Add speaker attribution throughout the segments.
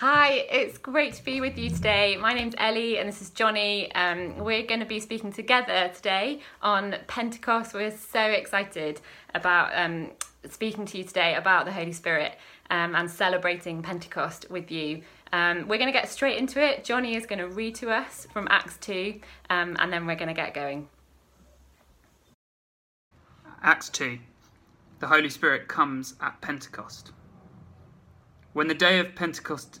Speaker 1: Hi, it's great to be with you today. My name's Ellie and this is Johnny. Um, we're going to be speaking together today on Pentecost. We're so excited about um, speaking to you today about the Holy Spirit um, and celebrating Pentecost with you. Um, we're going to get straight into it. Johnny is going to read to us from Acts 2 um, and then we're going to get going.
Speaker 2: Acts 2 The Holy Spirit comes at Pentecost. When the day of Pentecost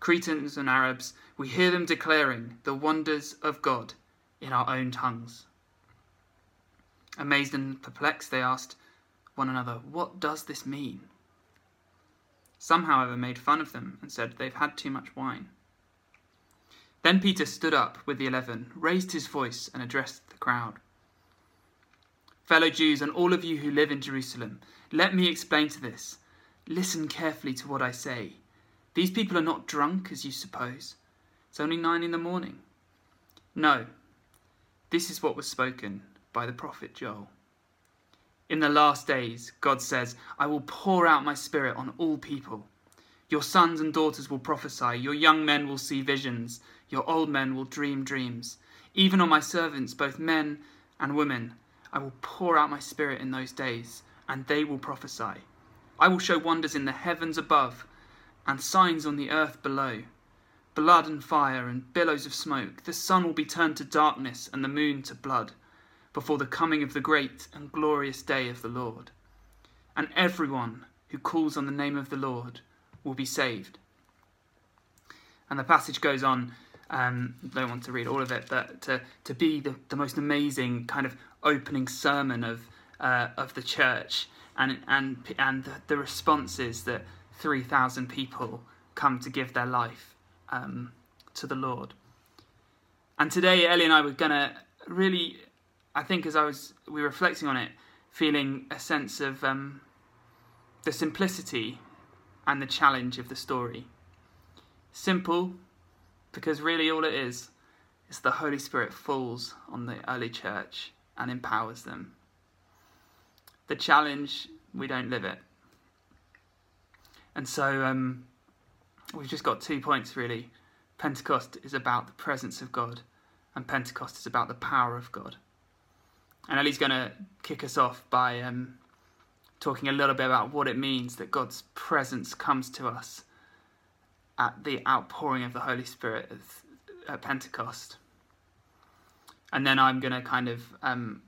Speaker 2: Cretans and Arabs, we hear them declaring the wonders of God in our own tongues. Amazed and perplexed, they asked one another, What does this mean? Some, however, made fun of them and said they've had too much wine. Then Peter stood up with the eleven, raised his voice, and addressed the crowd. Fellow Jews, and all of you who live in Jerusalem, let me explain to this. Listen carefully to what I say. These people are not drunk, as you suppose. It's only nine in the morning. No, this is what was spoken by the prophet Joel. In the last days, God says, I will pour out my spirit on all people. Your sons and daughters will prophesy, your young men will see visions, your old men will dream dreams. Even on my servants, both men and women, I will pour out my spirit in those days, and they will prophesy. I will show wonders in the heavens above and signs on the earth below blood and fire and billows of smoke. The sun will be turned to darkness and the moon to blood before the coming of the great and glorious day of the Lord. And everyone who calls on the name of the Lord will be saved. And the passage goes on. Um, don't want to read all of it, but to, to be the, the most amazing kind of opening sermon of uh, of the church, and and and the, the responses that three thousand people come to give their life um, to the Lord. And today, Ellie and I were gonna really, I think, as I was we were reflecting on it, feeling a sense of um, the simplicity and the challenge of the story. Simple, because really all it is is the Holy Spirit falls on the early church and empowers them. The challenge, we don't live it. And so um, we've just got two points really. Pentecost is about the presence of God, and Pentecost is about the power of God. And Ellie's going to kick us off by um, talking a little bit about what it means that God's presence comes to us at the outpouring of the Holy Spirit at Pentecost. And then I'm going to kind of um,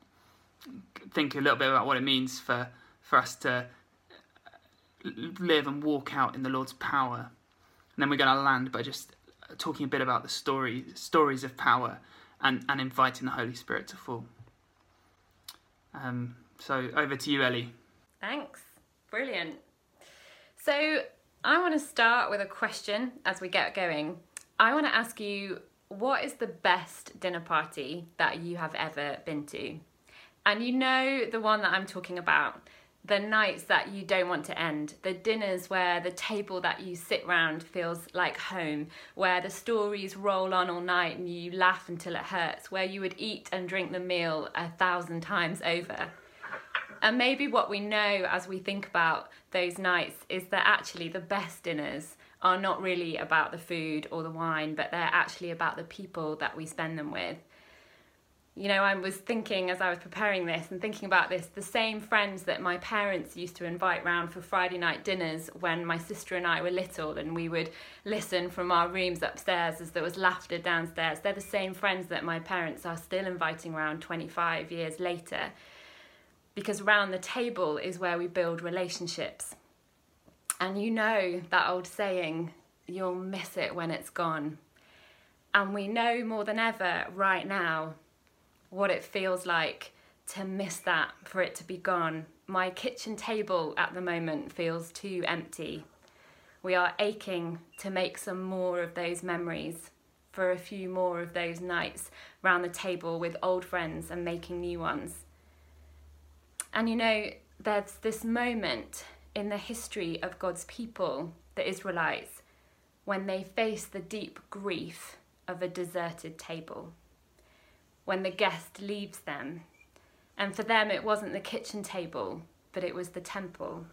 Speaker 2: think a little bit about what it means for, for us to live and walk out in the Lord's power and then we're going to land by just talking a bit about the story, stories of power and, and inviting the Holy Spirit to fall. Um, so over to you, Ellie.
Speaker 1: Thanks. Brilliant. So I want to start with a question as we get going. I want to ask you what is the best dinner party that you have ever been to? And you know the one that I'm talking about the nights that you don't want to end, the dinners where the table that you sit round feels like home, where the stories roll on all night and you laugh until it hurts, where you would eat and drink the meal a thousand times over. And maybe what we know as we think about those nights is that actually the best dinners are not really about the food or the wine, but they're actually about the people that we spend them with. You know, I was thinking as I was preparing this and thinking about this, the same friends that my parents used to invite round for Friday night dinners when my sister and I were little and we would listen from our rooms upstairs as there was laughter downstairs. They're the same friends that my parents are still inviting round 25 years later because round the table is where we build relationships. And you know that old saying, you'll miss it when it's gone. And we know more than ever right now what it feels like to miss that, for it to be gone. My kitchen table at the moment feels too empty. We are aching to make some more of those memories, for a few more of those nights round the table with old friends and making new ones. And you know, there's this moment in the history of God's people, the Israelites, when they face the deep grief of a deserted table, when the guest leaves them. And for them, it wasn't the kitchen table, but it was the temple.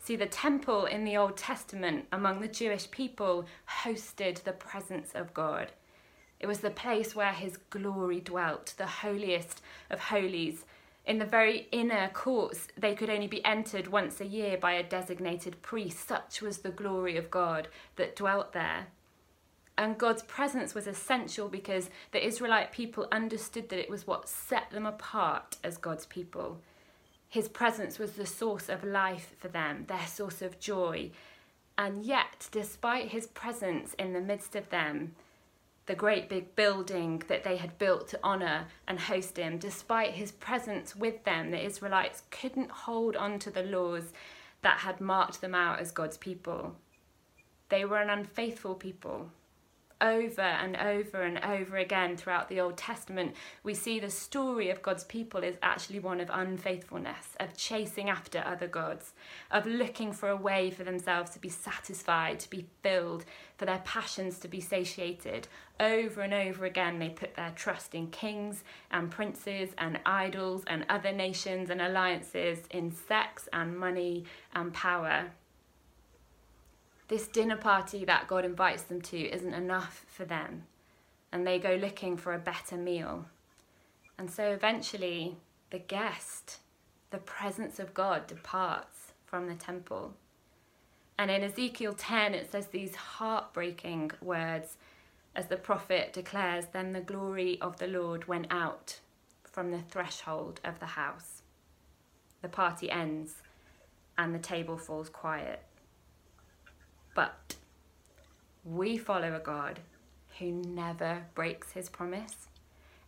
Speaker 1: See, the temple in the Old Testament among the Jewish people hosted the presence of God. It was the place where his glory dwelt, the holiest of holies, in the very inner courts, they could only be entered once a year by a designated priest. Such was the glory of God that dwelt there. And God's presence was essential because the Israelite people understood that it was what set them apart as God's people. His presence was the source of life for them, their source of joy. And yet, despite his presence in the midst of them, the great big building that they had built to honour and host him. Despite his presence with them, the Israelites couldn't hold on to the laws that had marked them out as God's people. They were an unfaithful people over and over and over again throughout the Old Testament, we see the story of God's people is actually one of unfaithfulness, of chasing after other gods, of looking for a way for themselves to be satisfied, to be filled, for their passions to be satiated. Over and over again, they put their trust in kings and princes and idols and other nations and alliances, in sex and money and power this dinner party that God invites them to isn't enough for them, and they go looking for a better meal. And so eventually, the guest, the presence of God, departs from the temple. And in Ezekiel 10, it says these heartbreaking words as the prophet declares, Then the glory of the Lord went out from the threshold of the house. The party ends and the table falls quiet. But we follow a God who never breaks his promise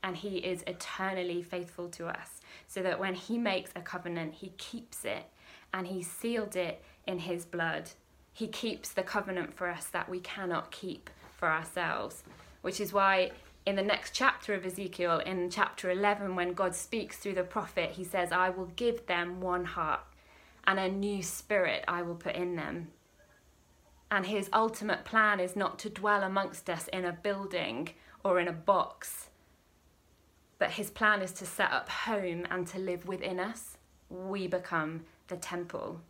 Speaker 1: and he is eternally faithful to us. So that when he makes a covenant, he keeps it and he sealed it in his blood. He keeps the covenant for us that we cannot keep for ourselves, which is why in the next chapter of Ezekiel, in chapter 11, when God speaks through the prophet, he says, I will give them one heart and a new spirit I will put in them and his ultimate plan is not to dwell amongst us in a building or in a box, but his plan is to set up home and to live within us. We become the temple.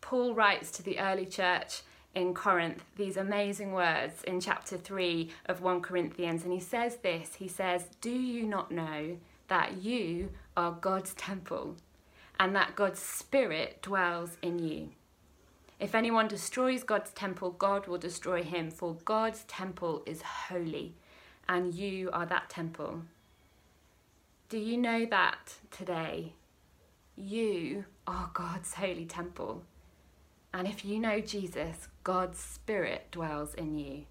Speaker 1: Paul writes to the early church in Corinth these amazing words in chapter 3 of 1 Corinthians, and he says this He says, Do you not know that you are God's temple and that God's Spirit dwells in you? If anyone destroys God's temple, God will destroy him, for God's temple is holy, and you are that temple. Do you know that today? You are God's holy temple. And if you know Jesus, God's Spirit dwells in you.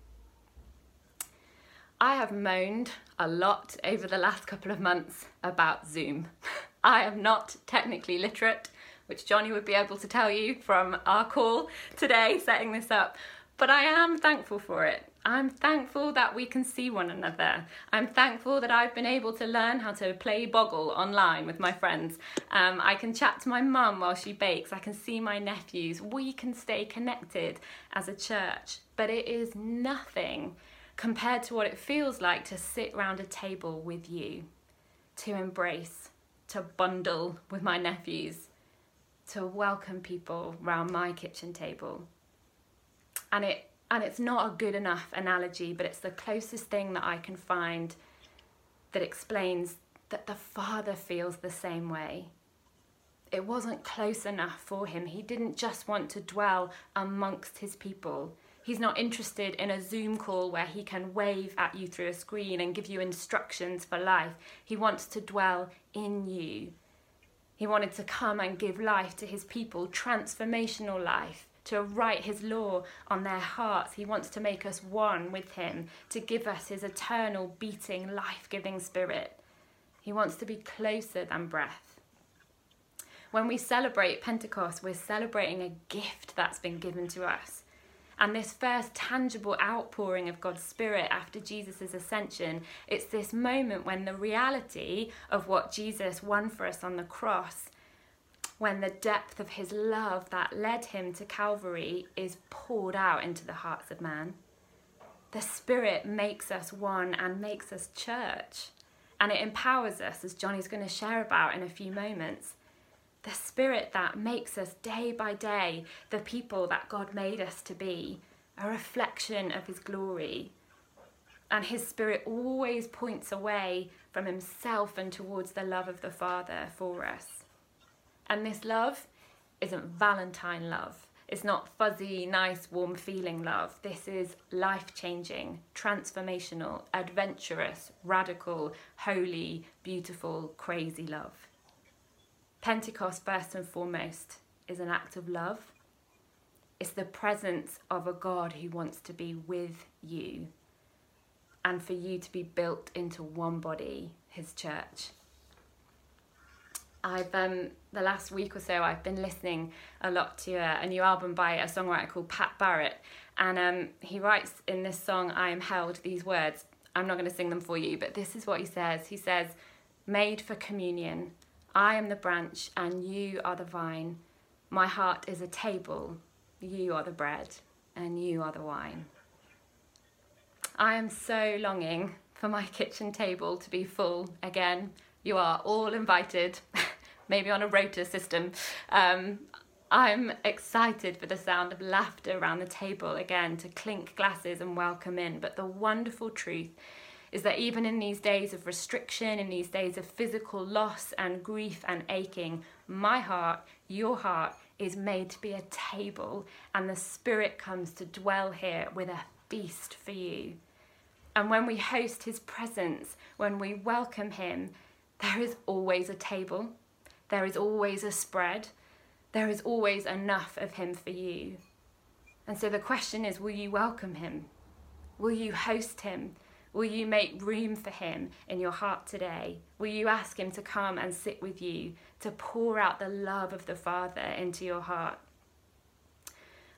Speaker 1: I have moaned a lot over the last couple of months about Zoom. I am not technically literate which Johnny would be able to tell you from our call today, setting this up. But I am thankful for it. I'm thankful that we can see one another. I'm thankful that I've been able to learn how to play Boggle online with my friends. Um, I can chat to my mum while she bakes. I can see my nephews. We can stay connected as a church. But it is nothing compared to what it feels like to sit round a table with you, to embrace, to bundle with my nephews, to welcome people round my kitchen table. And it and it's not a good enough analogy, but it's the closest thing that I can find that explains that the Father feels the same way. It wasn't close enough for him. He didn't just want to dwell amongst his people. He's not interested in a Zoom call where he can wave at you through a screen and give you instructions for life. He wants to dwell in you. He wanted to come and give life to his people, transformational life, to write his law on their hearts. He wants to make us one with him, to give us his eternal, beating, life giving spirit. He wants to be closer than breath. When we celebrate Pentecost, we're celebrating a gift that's been given to us. And this first tangible outpouring of God's Spirit after Jesus' ascension, it's this moment when the reality of what Jesus won for us on the cross, when the depth of his love that led him to Calvary is poured out into the hearts of man. The Spirit makes us one and makes us church. And it empowers us, as Johnny's going to share about in a few moments the spirit that makes us day by day the people that God made us to be, a reflection of his glory. And his spirit always points away from himself and towards the love of the Father for us. And this love isn't Valentine love. It's not fuzzy, nice, warm feeling love. This is life changing, transformational, adventurous, radical, holy, beautiful, crazy love. Pentecost, first and foremost, is an act of love. It's the presence of a God who wants to be with you and for you to be built into one body, his church. I've um, the last week or so I've been listening a lot to a, a new album by a songwriter called Pat Barrett, and um, he writes in this song "I Am Held" these words. I'm not going to sing them for you, but this is what he says. He says, "Made for communion, I am the branch and you are the vine. My heart is a table, you are the bread, and you are the wine. I am so longing for my kitchen table to be full again. You are all invited, maybe on a rota system. Um, I'm excited for the sound of laughter around the table again to clink glasses and welcome in. But the wonderful truth is that even in these days of restriction, in these days of physical loss and grief and aching, my heart, your heart, is made to be a table, and the Spirit comes to dwell here with a feast for you. And when we host His presence, when we welcome Him, there is always a table, there is always a spread, there is always enough of Him for you. And so the question is will you welcome Him? Will you host Him? Will you make room for him in your heart today? Will you ask him to come and sit with you, to pour out the love of the Father into your heart?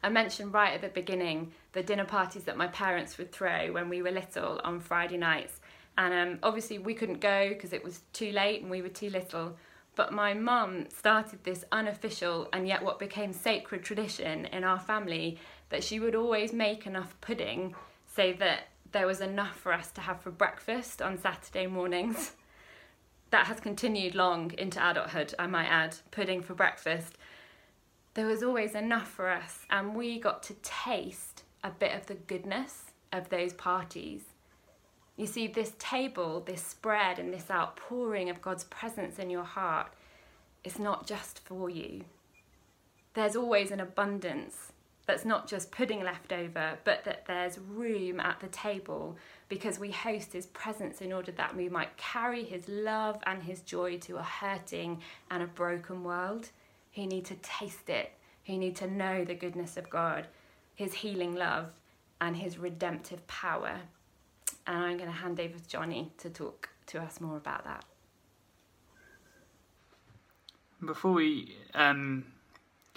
Speaker 1: I mentioned right at the beginning the dinner parties that my parents would throw when we were little on Friday nights. And um, obviously, we couldn't go because it was too late and we were too little. But my mum started this unofficial and yet what became sacred tradition in our family that she would always make enough pudding so that there was enough for us to have for breakfast on Saturday mornings. That has continued long into adulthood, I might add, pudding for breakfast. There was always enough for us, and we got to taste a bit of the goodness of those parties. You see, this table, this spread, and this outpouring of God's presence in your heart is not just for you. There's always an abundance that's not just pudding left over, but that there's room at the table because we host his presence in order that we might carry his love and his joy to a hurting and a broken world who need to taste it, who need to know the goodness of God, his healing love, and his redemptive power. And I'm going to hand over to Johnny to talk to us more about that.
Speaker 2: Before we um,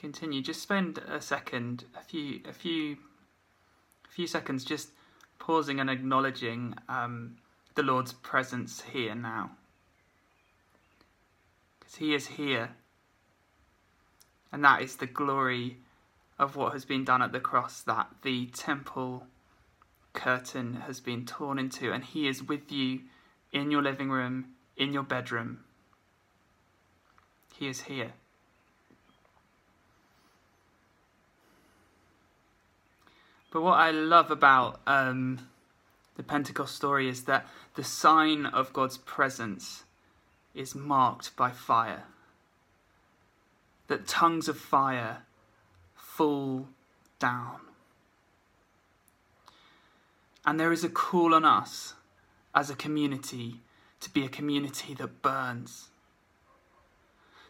Speaker 2: continue, just spend a second, a few, a few, a few seconds, just pausing and acknowledging um, the Lord's presence here now, because He is here, and that is the glory of what has been done at the cross. That the temple curtain has been torn into, and He is with you in your living room, in your bedroom. He is here. But what I love about um, the Pentecost story is that the sign of God's presence is marked by fire. That tongues of fire fall down. And there is a call on us as a community to be a community that burns.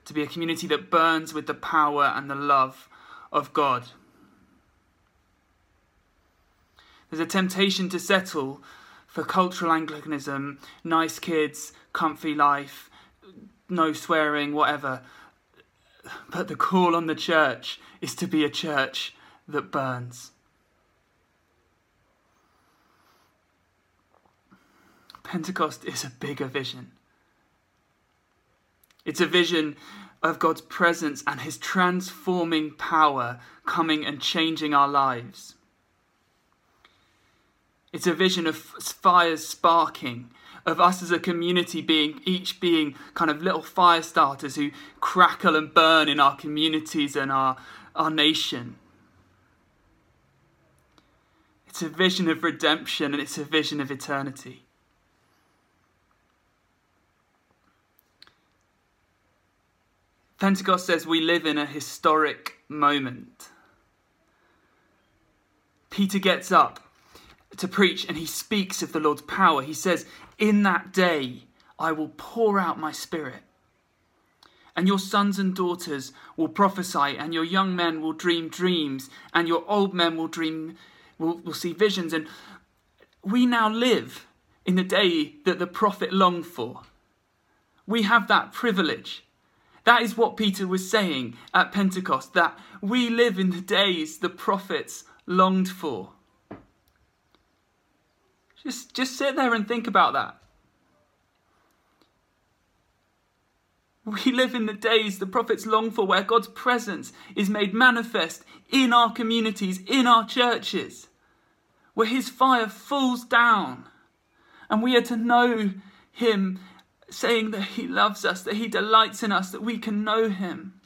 Speaker 2: To be a community that burns with the power and the love of God. There's a temptation to settle for cultural Anglicanism, nice kids, comfy life, no swearing, whatever. But the call on the church is to be a church that burns. Pentecost is a bigger vision. It's a vision of God's presence and His transforming power coming and changing our lives. It's a vision of fires sparking, of us as a community being each being kind of little fire starters who crackle and burn in our communities and our, our nation. It's a vision of redemption and it's a vision of eternity. Pentecost says we live in a historic moment. Peter gets up to preach and he speaks of the Lord's power. He says, In that day I will pour out my spirit. And your sons and daughters will prophesy, and your young men will dream dreams, and your old men will dream will, will see visions. And we now live in the day that the prophet longed for. We have that privilege. That is what Peter was saying at Pentecost, that we live in the days the prophets longed for. Just, just sit there and think about that. We live in the days the prophets long for where God's presence is made manifest in our communities, in our churches, where his fire falls down. And we are to know him, saying that he loves us, that he delights in us, that we can know him,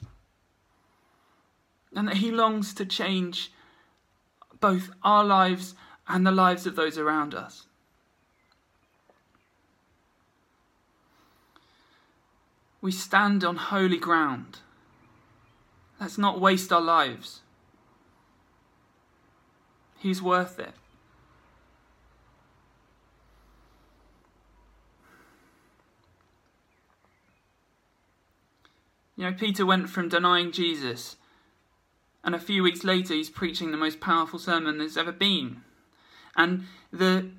Speaker 2: and that he longs to change both our lives and the lives of those around us. We stand on holy ground. Let's not waste our lives. He's worth it. You know, Peter went from denying Jesus, and a few weeks later, he's preaching the most powerful sermon there's ever been. And the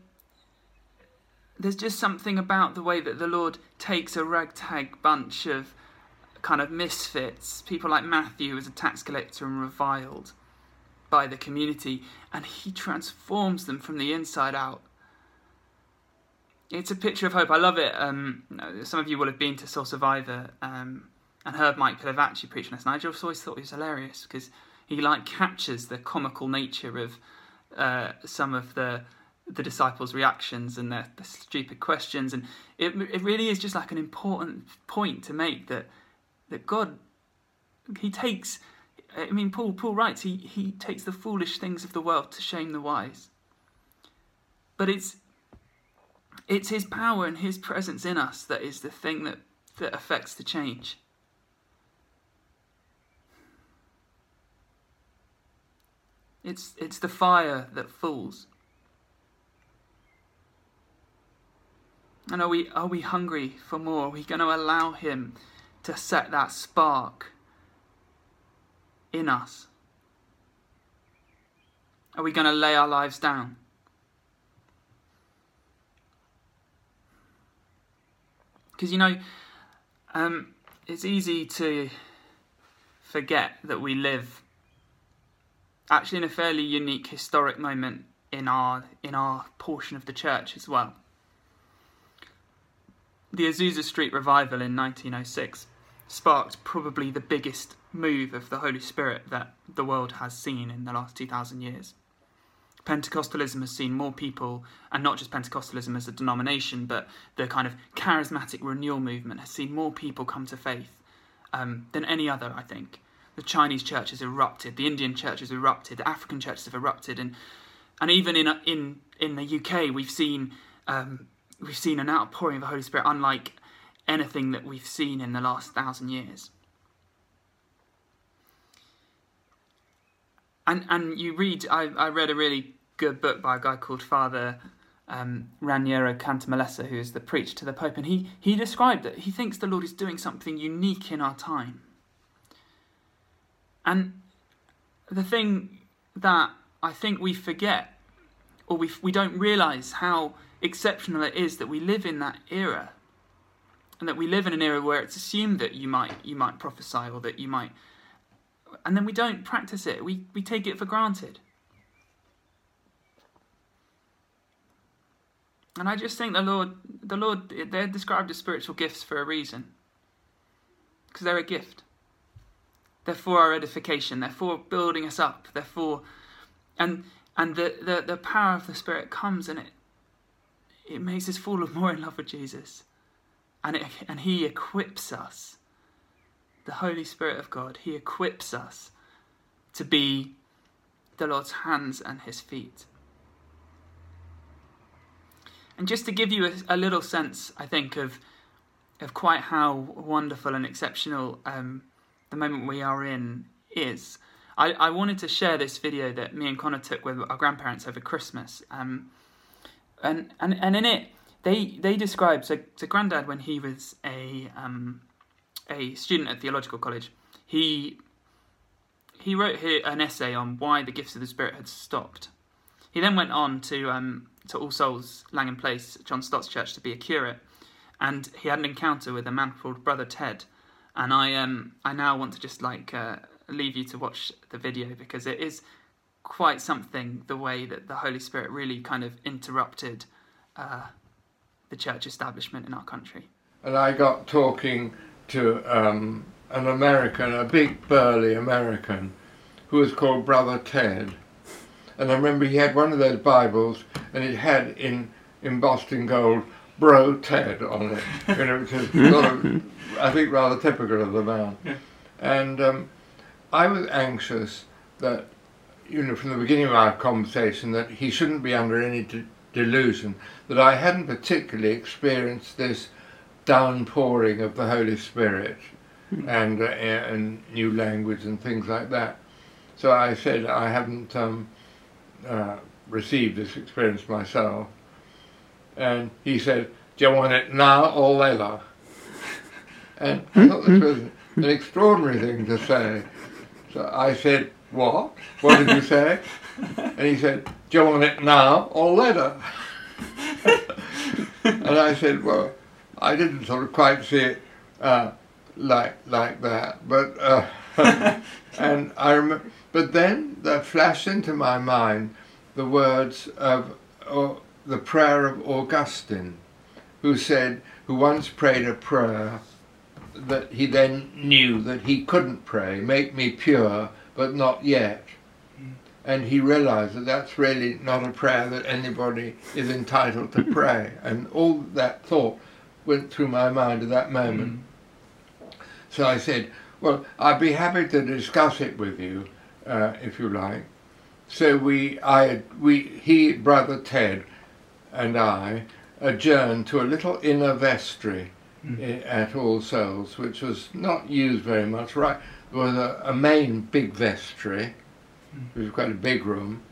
Speaker 2: there's just something about the way that the Lord takes a ragtag bunch of kind of misfits, people like Matthew, who was a tax collector and reviled by the community, and he transforms them from the inside out. It's a picture of hope. I love it. Um, some of you will have been to Soul Survivor um, and heard Mike Pilavachi preaching this, and I just always thought he was hilarious because he like captures the comical nature of uh, some of the the disciples' reactions and their, their stupid questions, and it it really is just like an important point to make that that God he takes. I mean, Paul Paul writes he he takes the foolish things of the world to shame the wise. But it's it's his power and his presence in us that is the thing that that affects the change. It's it's the fire that falls. And are we, are we hungry for more? Are we going to allow Him to set that spark in us? Are we going to lay our lives down? Because, you know, um, it's easy to forget that we live actually in a fairly unique historic moment in our in our portion of the church as well the Azusa Street revival in 1906 sparked probably the biggest move of the Holy Spirit that the world has seen in the last 2,000 years. Pentecostalism has seen more people, and not just Pentecostalism as a denomination, but the kind of charismatic renewal movement has seen more people come to faith um, than any other, I think. The Chinese church has erupted, the Indian church has erupted, the African churches have erupted, and and even in in in the UK, we've seen um, we've seen an outpouring of the Holy Spirit unlike anything that we've seen in the last thousand years. And and you read, I, I read a really good book by a guy called Father um, Raniero Cantalamessa, who is the preacher to the Pope, and he, he described that he thinks the Lord is doing something unique in our time. And the thing that I think we forget, or we, we don't realise how exceptional it is that we live in that era, and that we live in an era where it's assumed that you might you might prophesy or that you might, and then we don't practice it. We we take it for granted. And I just think the Lord, the Lord, they're described as spiritual gifts for a reason. Because they're a gift. They're for our edification. They're for building us up. They're for, and and the, the, the power of the Spirit comes and it it makes us fall more in love with Jesus, and it and He equips us. The Holy Spirit of God, He equips us to be the Lord's hands and His feet. And just to give you a, a little sense, I think, of of quite how wonderful and exceptional um, the moment we are in is, I, I, wanted to share this video that me and Connor took with our grandparents over Christmas. Um, and, and, and in it, they, they describe, so, so Grandad, when he was a, um, a student at theological college, he, he wrote an essay on why the gifts of the Spirit had stopped. He then went on to um, to All Souls Langham Place, John Stott's church, to be a curate, and he had an encounter with a man called Brother Ted, and I um I now want to just like uh, leave you to watch the video because it is quite something the way that the Holy Spirit really kind of interrupted uh, the church establishment in our country.
Speaker 3: And I got talking to um, an American, a big burly American, who was called Brother Ted and I remember he had one of those Bibles, and it had in embossed in gold Bro Ted on it. You know, which is sort of, I think, rather typical of the man. Yeah. And um, I was anxious that, you know, from the beginning of our conversation, that he shouldn't be under any de- delusion that I hadn't particularly experienced this downpouring of the Holy Spirit mm. and uh, and new language and things like that. So I said I haven't. Um, uh, received this experience myself. And he said, Do you want it now or later? And I thought this was an extraordinary thing to say. So I said, What? What did you say? And he said, Do you want it now or later? and I said, Well, I didn't sort of quite see it uh, like like that, but uh, and I remember but then there flashed into my mind the words of uh, the prayer of Augustine, who said, who once prayed a prayer that he then knew that he couldn't pray, make me pure, but not yet. And he realized that that's really not a prayer that anybody is entitled to pray. And all that thought went through my mind at that moment. Mm. So I said, well, I'd be happy to discuss it with you uh, if you like. So we, I, we, he, brother Ted, and I adjourned to a little inner vestry mm. at All Souls, which was not used very much. Right, there was a, a main big vestry, mm. it was quite a big room,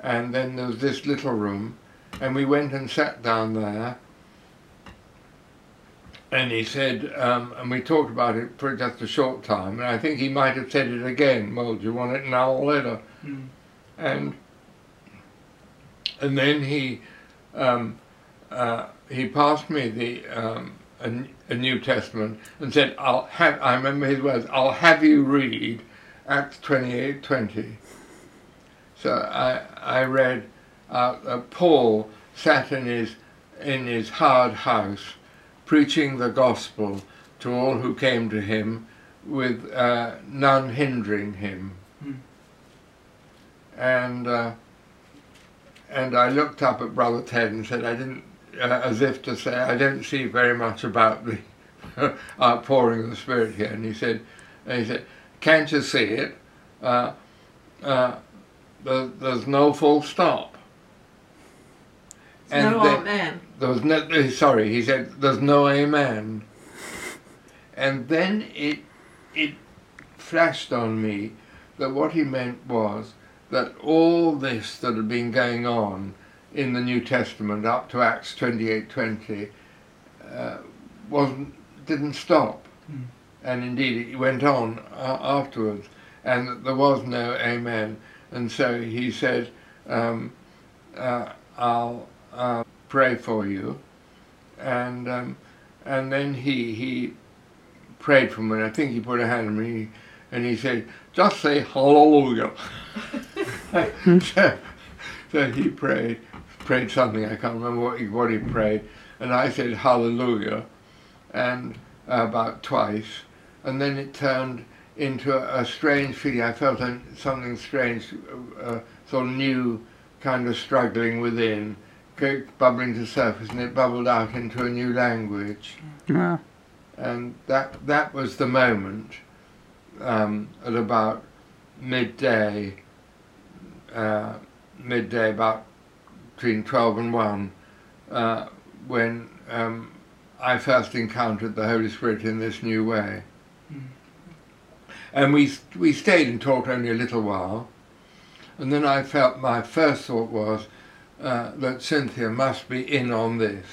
Speaker 3: and then there was this little room, and we went and sat down there and he said, um, and we talked about it for just a short time, and I think he might have said it again. Well, do you want it now or later? Mm. And and then he um, uh, he passed me the um, a, a, New Testament and said, "I'll have." I remember his words. I'll have you read Acts twenty eight twenty. So I I read uh, uh, Paul sat in his in his hard house preaching the gospel to all who came to him with uh, none hindering him. Mm. And uh, and I looked up at Brother Ted and said, I didn't, uh, as if to say, I don't see very much about the outpouring of the Spirit here. And he said, and he said, can't you see it? Uh, uh, there's no full stop. And
Speaker 4: no amen.
Speaker 3: There was no. uh, Sorry, he said, "There's no amen." And then it it flashed on me that what he meant was that all this that had been going on in the New Testament up to Acts twenty eight twenty uh, wasn't didn't stop,
Speaker 2: Mm.
Speaker 3: and indeed it went on uh, afterwards, and that there was no amen. And so he said, um, uh, "I'll." Uh, pray for you. And um, and then he he prayed for me. I think he put a hand on me and he said, just say hallelujah. so, so he prayed prayed something, I can't remember what he, what he prayed. And I said hallelujah and uh, about twice. And then it turned into a, a strange feeling. I felt a, something strange, uh, sort of new kind of struggling within bubbling to the surface and it bubbled out into a new language
Speaker 2: Yeah.
Speaker 3: and that that was the moment um, at about midday uh, midday about between 12 and 1 uh, when um, I first encountered the Holy Spirit in this new way
Speaker 2: Mm.
Speaker 3: and we we stayed and talked only a little while and then I felt my first thought was uh, that Cynthia must be in on this.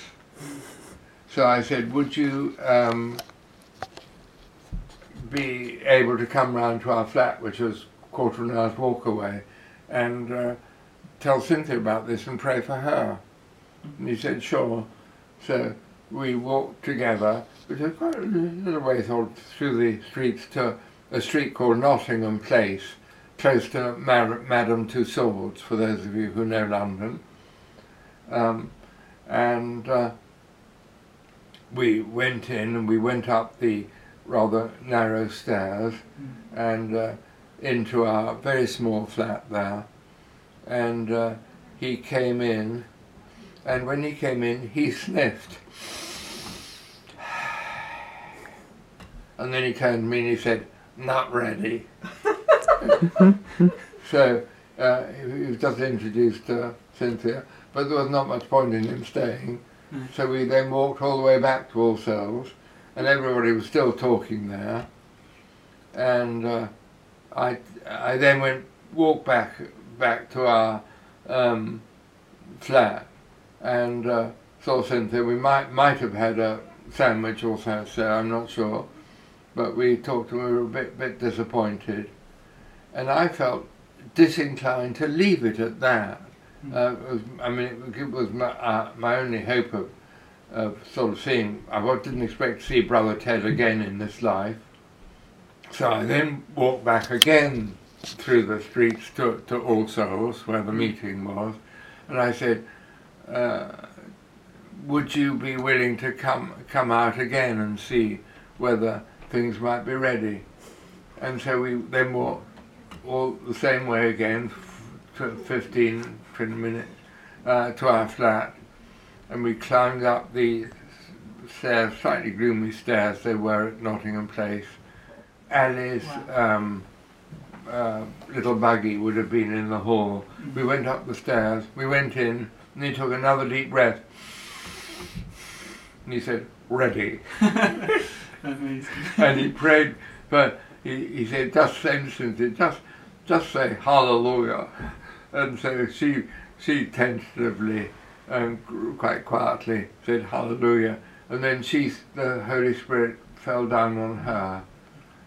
Speaker 3: So I said, would you um, be able to come round to our flat, which was a quarter of an hour's walk away, and uh, tell Cynthia about this and pray for her? And he said, sure. So we walked together, which was quite a little way through the streets to a street called Nottingham Place, close to Mar- Madame Tussauds, for those of you who know London. Um, and uh, we went in and we went up the rather narrow stairs and uh, into our very small flat there. And uh, he came in, and when he came in, he sniffed. And then he turned to me and he said, Not ready. so uh, he was just introduced to Cynthia, but there was not much point in him staying.
Speaker 2: No.
Speaker 3: So we then walked all the way back to All Souls, and everybody was still talking there. And uh, I, I then went walked back back to our um, flat, and uh, saw Cynthia. We might might have had a sandwich or so, so I'm not sure, but we talked and we were a bit bit disappointed, and I felt disinclined to leave it at that. Uh, it was, I mean, it, it was my, uh, my only hope of, of sort of seeing. I didn't expect to see Brother Ted again in this life. So I then walked back again through the streets to, to All Souls, where the meeting was, and I said, uh, "Would you be willing to come come out again and see whether things might be ready?" And so we then walked all the same way again, f- 15, 20 minutes, uh, to our flat, and we climbed up the stairs, slightly gloomy stairs they were at Nottingham Place. Ali's um, uh, little buggy would have been in the hall. We went up the stairs, we went in, and he took another deep breath. And he said, ready.
Speaker 2: Amazing.
Speaker 3: and he prayed, but he, he said, just say to just, just say hallelujah. And so she, she tentatively and quite quietly said hallelujah. And then she, the Holy Spirit fell down on her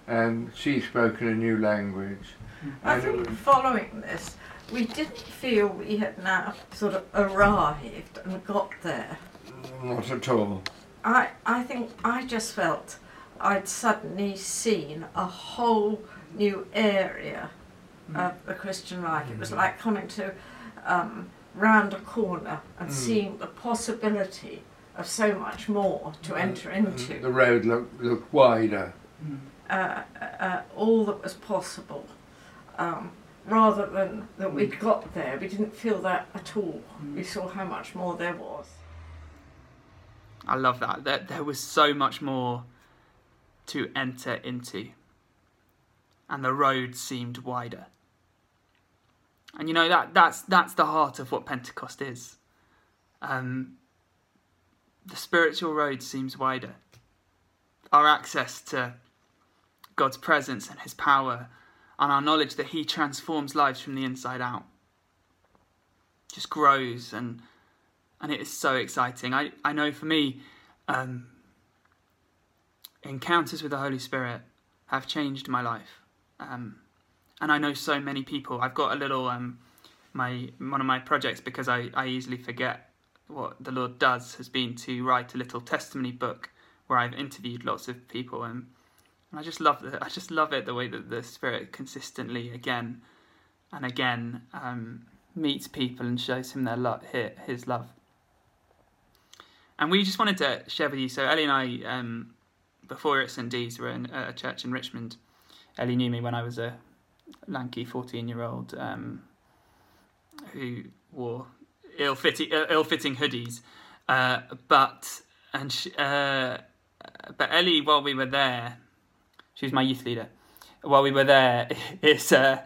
Speaker 3: and she spoke in a new language.
Speaker 4: I
Speaker 3: And it
Speaker 4: think following this, we didn't feel we had now sort of arrived and got there.
Speaker 3: Not at all.
Speaker 4: I, I think I just felt I'd suddenly seen a whole new area of the Christian life. It was like coming to um, round a corner and
Speaker 3: Mm.
Speaker 4: seeing the possibility of so much more to enter
Speaker 3: And
Speaker 4: into.
Speaker 3: The road looked, looked wider.
Speaker 4: Uh, uh, all that was possible. Um, rather than that we'd got there, we didn't feel that at all. We saw how much more there was.
Speaker 2: I love that. There, there was so much more to enter into, and the road seemed wider. And you know that that's that's the heart of what Pentecost is. um, the spiritual road seems wider. Our access to God's presence and His power, and our knowledge that He transforms lives from the inside out, just grows, and and it is so exciting. I, I know for me, um, encounters with the Holy Spirit have changed my life, um, and I know so many people. I've got a little um, my one of my projects because I, I easily forget what the Lord does has been to write a little testimony book where I've interviewed lots of people and, and I just love the, I just love it the way that the Spirit consistently again and again um, meets people and shows him their love, his love. And we just wanted to share with you. So Ellie and I, um, before at St D's, were in a church in Richmond. Ellie knew me when I was a lanky fourteen-year-old um, who wore ill-fitting, ill-fitting hoodies. Uh, but and she, uh, but Ellie, while we were there, she was my youth leader. While we were there, is uh,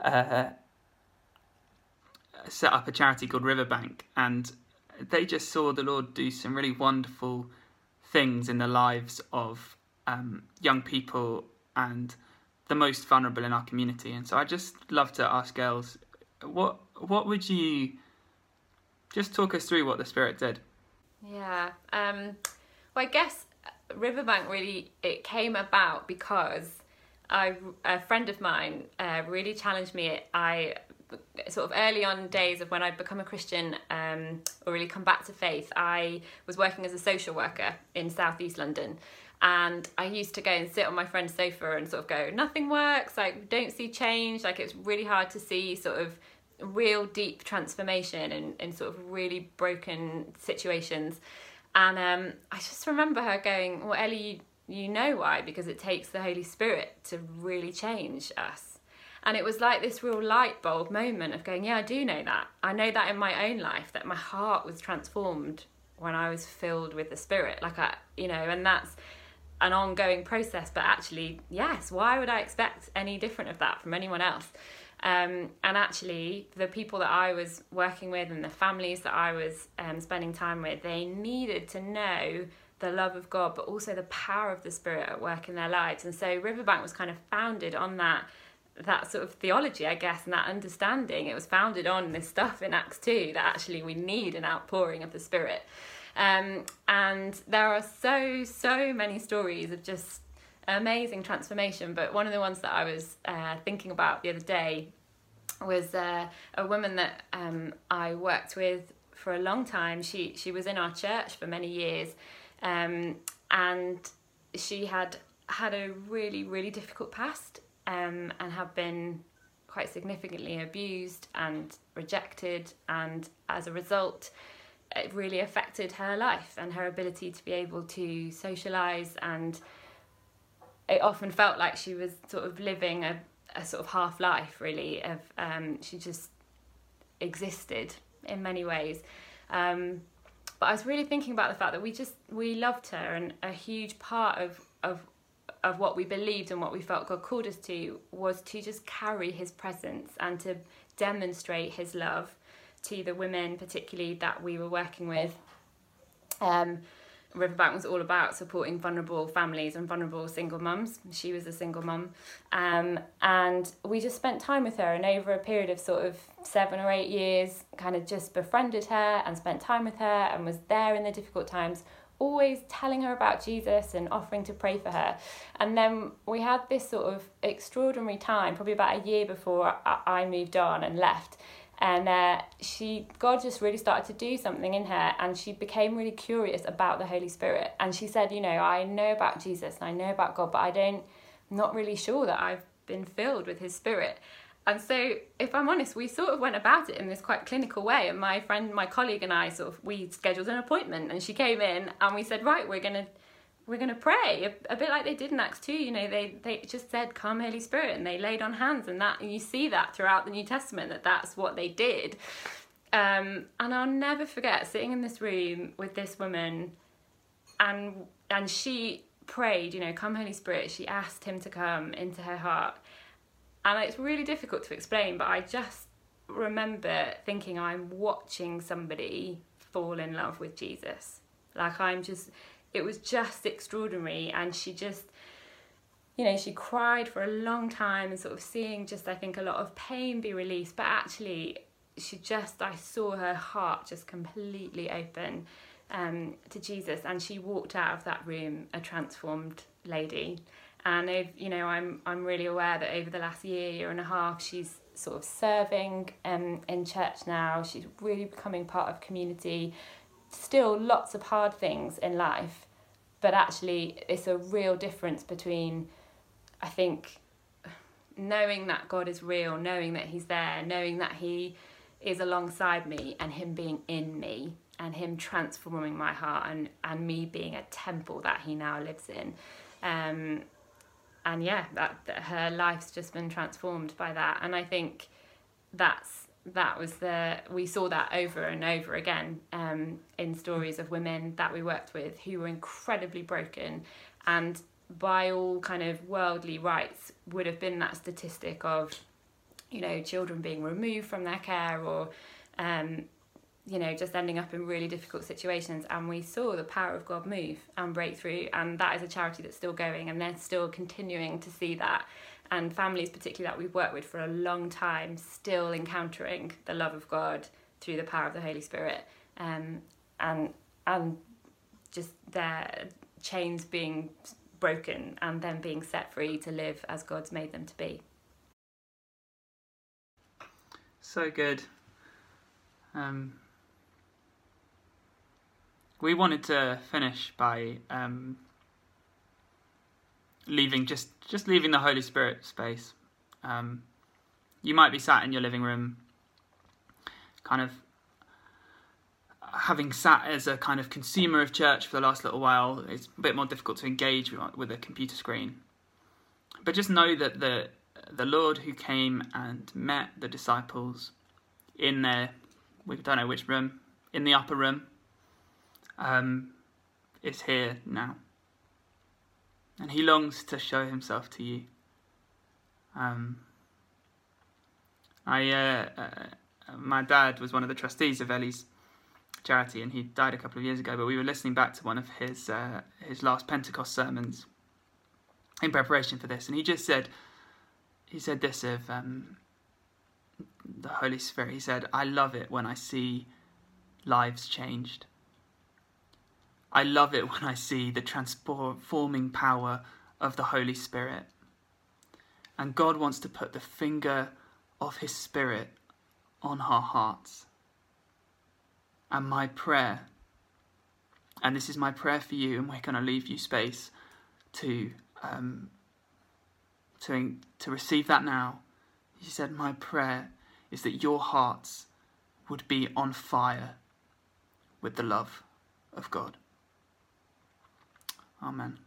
Speaker 2: uh, set up a charity called Riverbank, and they just saw the Lord do some really wonderful things in the lives of um, young people and the most vulnerable in our community. And so I just love to ask girls, what what would you just talk us through what the Spirit did?
Speaker 1: Yeah. Um, well, I guess Riverbank really it came about because I a friend of mine uh, really challenged me. I sort of early on days of when I'd become a Christian um, or really come back to faith, I was working as a social worker in southeast London. And I used to go and sit on my friend's sofa and sort of go, nothing works, like, don't see change. Like, it's really hard to see sort of real deep transformation in, in sort of really broken situations. And um, I just remember her going, Well, Ellie, you, you know why? Because it takes the Holy Spirit to really change us. And it was like this real light bulb moment of going, Yeah, I do know that. I know that in my own life, that my heart was transformed when I was filled with the Spirit. Like, I, you know, and that's an ongoing process. But actually, yes, why would I expect any different of that from anyone else? Um, and actually, the people that I was working with and the families that I was um, spending time with, they needed to know the love of God, but also the power of the Spirit at work in their lives. And so Riverbank was kind of founded on that that sort of theology, I guess, and that understanding. It was founded on this stuff in Acts 2 that actually we need an outpouring of the Spirit. Um, and there are so, so many stories of just amazing transformation. But one of the ones that I was uh, thinking about the other day was uh, a woman that um, I worked with for a long time. She she was in our church for many years, um, and she had had a really really difficult past um, and had been quite significantly abused and rejected, and as a result. It really affected her life and her ability to be able to socialize and it often felt like she was sort of living a, a sort of half life really of um, she just existed in many ways. Um, but I was really thinking about the fact that we just we loved her and a huge part of of of what we believed and what we felt God called us to was to just carry his presence and to demonstrate his love to the women particularly that we were working with. Um, Riverbank was all about supporting vulnerable families and vulnerable single mums. She was a single mum. Um, and we just spent time with her, and over a period of sort of seven or eight years, kind of just befriended her and spent time with her and was there in the difficult times, always telling her about Jesus and offering to pray for her. And then we had this sort of extraordinary time, probably about a year before I moved on and left and uh, she god just really started to do something in her and she became really curious about the holy spirit. And she said you know i know about jesus and i know about god but i don't I'm not really sure that i've been filled with his spirit. And so if i'm honest we sort of went about it in this quite clinical way and my friend my colleague and i sort of we scheduled an appointment and she came in and we said right we're going to we're going to pray a, a, bit like they did in acts 2 you know they they just said come holy spirit and they laid on hands and that and you see that throughout the new testament that that's what they did um, and i'll never forget sitting in this room with this woman and and she prayed you know come holy spirit she asked him to come into her heart and it's really difficult to explain but i just remember thinking i'm watching somebody fall in love with Jesus. Like I'm just, it was just extraordinary, and she just, you know, she cried for a long time and sort of seeing just I think a lot of pain be released, but actually she just I saw her heart just completely open um, to Jesus, and she walked out of that room a transformed lady. And if, you know, I'm I'm really aware that over the last year, year and a half, she's sort of serving um, in church now. She's really becoming part of community. Still, lots of hard things in life, but actually, it's a real difference between, I think, knowing that God is real, knowing that He's there, knowing that He is alongside me, and Him being in me, and Him transforming my heart, and and me being a temple that He now lives in. Um, and yeah, that, that her life's just been transformed by that. And I think that's that was the we saw that over and over again um, in stories of women that we worked with who were incredibly broken and by all kind of worldly rights would have been that statistic of you know children being removed from their care or um, you know, just ending up in really difficult situations. And we saw the power of God move and break through. And that is a charity that's still going, and they're still continuing to see that. And families, particularly that we've worked with for a long time, still encountering the love of God through the power of the Holy Spirit. Um, and and just their chains being broken and then being set free to live as God's made them to be.
Speaker 2: So good. Um, we wanted to finish by um, leaving just just leaving the Holy Spirit space. Um, you might be sat in your living room, kind of having sat as a kind of consumer of church for the last little while. It's a bit more difficult to engage with a computer screen, but just know that the the Lord who came and met the disciples in their we don't know which room in the upper room um, is here now. And he longs to show himself to you. Um, I, uh, uh, my dad was one of the trustees of Ellie's charity, and he died a couple of years ago. But we were listening back to one of his uh, his last Pentecost sermons in preparation for this, and he just said, he said this of um, the Holy Spirit. He said, "I love it when I see lives changed." I love it when I see the transforming power of the Holy Spirit. And God wants to put the finger of His Spirit on our hearts. And my prayer, and this is my prayer for you, and we're going to leave you space to um, to to receive that now. He said, "My prayer is that your hearts would be on fire with the love of God." Amen.